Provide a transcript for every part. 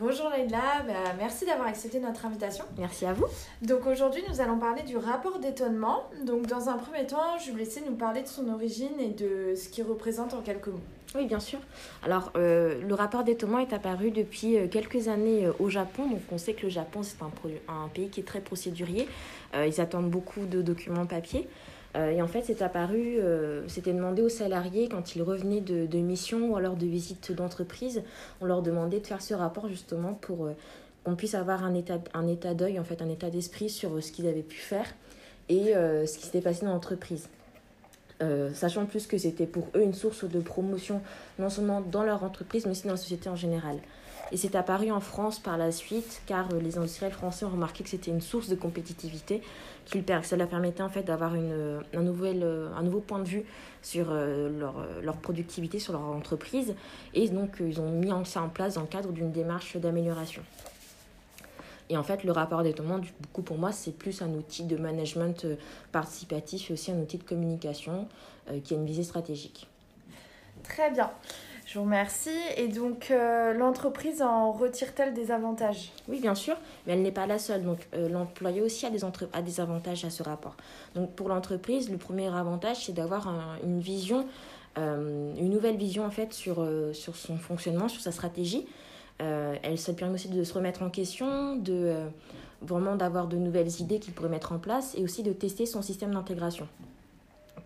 Bonjour Leïla, bah, merci d'avoir accepté notre invitation. Merci à vous. Donc aujourd'hui nous allons parler du rapport d'étonnement. Donc dans un premier temps, je vais vous laisser nous parler de son origine et de ce qu'il représente en quelques mots. Oui, bien sûr. Alors, euh, le rapport d'étonnement est apparu depuis euh, quelques années euh, au Japon. Donc, on sait que le Japon, c'est un, un, pays qui est très procédurier. ils attendent beaucoup de documents papier. Et en fait, c'est apparu, c'était demandé aux salariés quand ils revenaient de, mission ou alors de visite d'entreprise, on leur demandait de faire ce rapport justement pour qu'on puisse avoir un état, un état d'œil, en fait, un état d'esprit sur ce qu'ils avaient pu faire et ce qui s'était passé dans l'entreprise. Euh, sachant plus que c'était pour eux une source de promotion, non seulement dans leur entreprise, mais aussi dans la société en général. Et c'est apparu en France par la suite, car euh, les industriels français ont remarqué que c'était une source de compétitivité, que ça leur permettait en fait d'avoir un, nouvel, euh, un nouveau point de vue sur leur, leur, productivité, sur leur entreprise. Et donc, ils ont mis ça en place dans le cadre d'une démarche d'amélioration. Et en fait, le rapport d'étonnement, du pour moi, c'est plus un outil de management euh, participatif et aussi un outil de communication euh, qui a une visée stratégique. Très bien. Je vous remercie. Et donc, euh, l'entreprise en retire-t-elle des avantages? Oui, bien sûr, mais elle n'est pas la seule. Donc, l'employé aussi a des, avantages à ce rapport. Donc, pour l'entreprise, le premier avantage, c'est d'avoir une vision, une nouvelle vision en fait sur, sur son fonctionnement, sur sa stratégie. Euh, elle, ça permet aussi de se remettre en question, de euh, vraiment d'avoir de nouvelles idées qu'il pourrait mettre en place et aussi de tester son système d'intégration.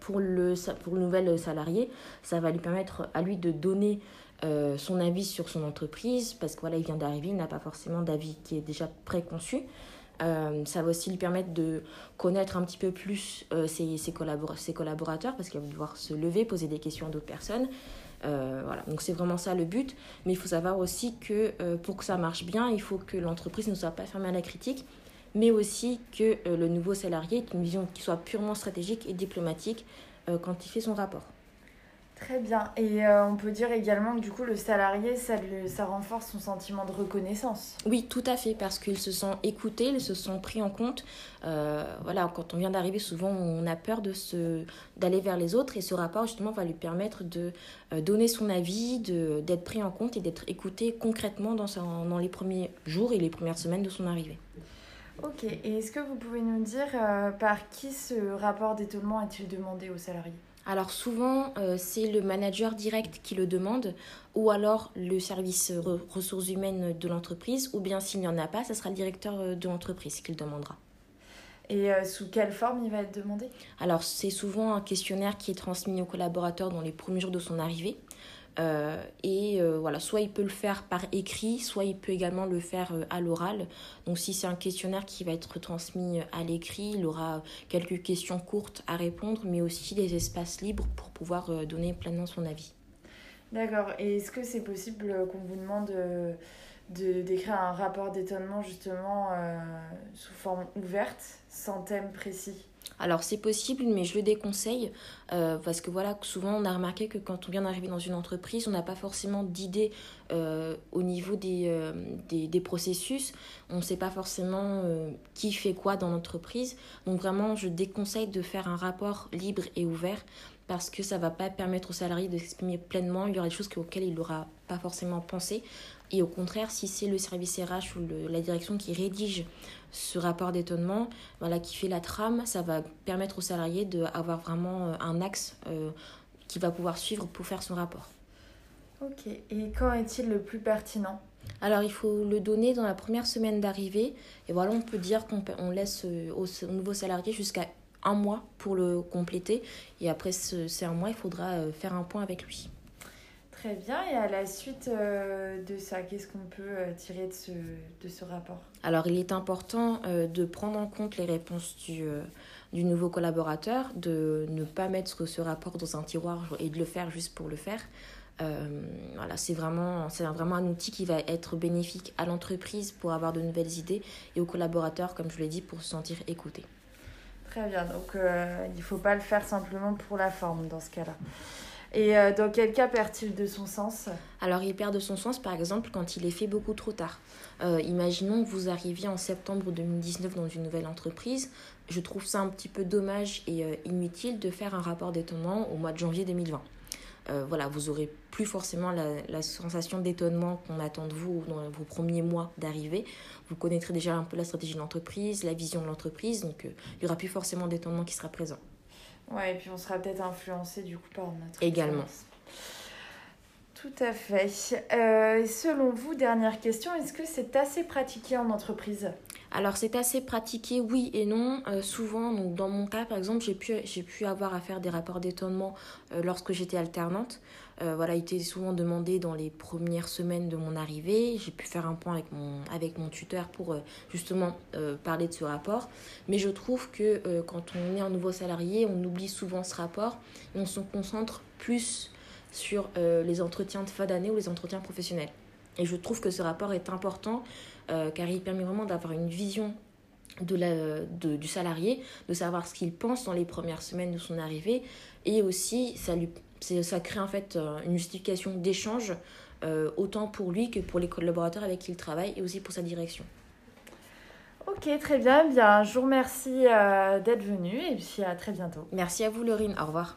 Pour le, pour le nouvel salarié, ça va lui permettre à lui de donner euh, son avis sur son entreprise parce qu'il voilà, il vient d'arriver, il n'a pas forcément d'avis qui est déjà préconçu. ça va aussi lui permettre de connaître un petit peu plus ses, collaborateurs parce qu'il va devoir se lever, poser des questions à d'autres personnes. Euh, voilà, donc c'est vraiment ça le but. Mais il faut savoir aussi que euh, pour que ça marche bien, il faut que l'entreprise ne soit pas fermée à la critique, mais aussi que euh, le nouveau salarié ait une vision qui soit purement stratégique et diplomatique quand il fait son rapport. Très bien. Et euh, on peut dire également que du coup, le salarié, ça, ça renforce son sentiment de reconnaissance. Oui, tout à fait, parce qu'ils se sont écoutés, ils se sont pris en compte. Euh, voilà, quand on vient d'arriver, souvent, on a peur de se, d'aller vers les autres. Et ce rapport, justement, va lui permettre de euh, donner son avis, de, d'être pris en compte et d'être écouté concrètement dans, dans les premiers jours et les premières semaines de son arrivée. Ok, et est-ce que vous pouvez nous dire par qui ce rapport d'étonnement est-il demandé aux salariés? Alors souvent, euh, c'est le manager direct qui le demande, ou alors le service ressources humaines de l'entreprise, ou bien s'il n'y en a pas, ce sera le directeur euh, de l'entreprise qui le demandera. Et euh, sous quelle forme il va être demandé? Alors c'est souvent un questionnaire qui est transmis au collaborateur dans les premiers jours de son arrivée. Euh, et euh, voilà, soit il peut le faire par écrit, soit il peut également le faire euh, à l'oral. Donc si c'est un questionnaire qui va être transmis à l'écrit, il aura quelques questions courtes à répondre, mais aussi des espaces libres pour pouvoir donner pleinement son avis. D'accord. Et est-ce que c'est possible qu'on vous demande de d'écrire un rapport d'étonnement justement sous forme ouverte, sans thème précis alors c'est possible, mais je le déconseille euh, parce que voilà, souvent on a remarqué que quand on vient d'arriver dans une entreprise, on n'a pas forcément d'idée euh, au niveau des, euh, des, des, processus. On ne sait pas forcément qui fait quoi dans l'entreprise. Donc vraiment, je déconseille de faire un rapport libre et ouvert parce que ça ne va pas permettre aux salariés de s'exprimer pleinement. Il y aura des choses auxquelles il n'aura pas forcément pensé. Et au contraire, si c'est le service RH ou la direction qui rédige ce rapport d'étonnement, voilà, qui fait la trame, ça va permettre aux salariés d'avoir vraiment euh, un axe euh, qui va pouvoir suivre pour faire son rapport. Ok, et quand est-il le plus pertinent? Alors, il faut le donner dans la première semaine d'arrivée. Et voilà, on peut dire qu'on laisse euh, au nouveau salarié jusqu'à un mois pour le compléter. Et après ces un mois, il faudra faire un point avec lui. Très bien. Et à la suite euh, de ça, qu'est-ce qu'on peut euh, tirer de ce, de ce rapport? Alors, il est important euh, de prendre en compte les réponses du, du nouveau collaborateur, de ne pas mettre ce rapport dans un tiroir et de le faire juste pour le faire. voilà, c'est vraiment, c'est vraiment un outil qui va être bénéfique à l'entreprise pour avoir de nouvelles idées et aux collaborateurs, comme je l'ai dit, pour se sentir écoutés. Très bien. Donc, il ne faut pas le faire simplement pour la forme dans ce cas-là. Et euh, dans quel cas perd-il de son sens? Alors il perd de son sens par exemple quand il est fait beaucoup trop tard. Euh, imaginons que vous arriviez en septembre 2019 dans une nouvelle entreprise. Je trouve ça un petit peu dommage et euh, inutile de faire un rapport d'étonnement au mois de janvier 2020. Voilà, vous aurez plus forcément la, la sensation d'étonnement qu'on attend de vous dans vos premiers mois d'arrivée. Vous connaîtrez déjà un peu la stratégie de l'entreprise, la vision de l'entreprise, donc il n'y aura plus forcément d'étonnement qui sera présent. Ouais, et puis on sera peut-être influencé du coup par notre Également. Tout à fait. Euh, selon vous, dernière question, est-ce que c'est assez pratiqué en entreprise? Alors c'est assez pratiqué, oui et non. Euh, souvent, donc dans mon cas par exemple, j'ai pu, j'ai pu avoir à faire des rapports d'étonnement euh, lorsque j'étais alternante. voilà, il était souvent demandé dans les premières semaines de mon arrivée. J'ai pu faire un point avec mon, avec mon tuteur pour justement parler de ce rapport. Mais je trouve que quand on est un nouveau salarié, on oublie souvent ce rapport et on se concentre plus sur euh, les entretiens de fin d'année ou les entretiens professionnels. Et je trouve que ce rapport est important euh, car il permet vraiment d'avoir une vision de la, de, du salarié, de savoir ce qu'il pense dans les premières semaines de son arrivée et aussi ça, lui, ça crée en fait euh, une justification d'échange autant pour lui que pour les collaborateurs avec qui il travaille et aussi pour sa direction. Ok, très bien. Bien, je vous remercie d'être venu et puis à très bientôt. Merci à vous, Laurine. Au revoir.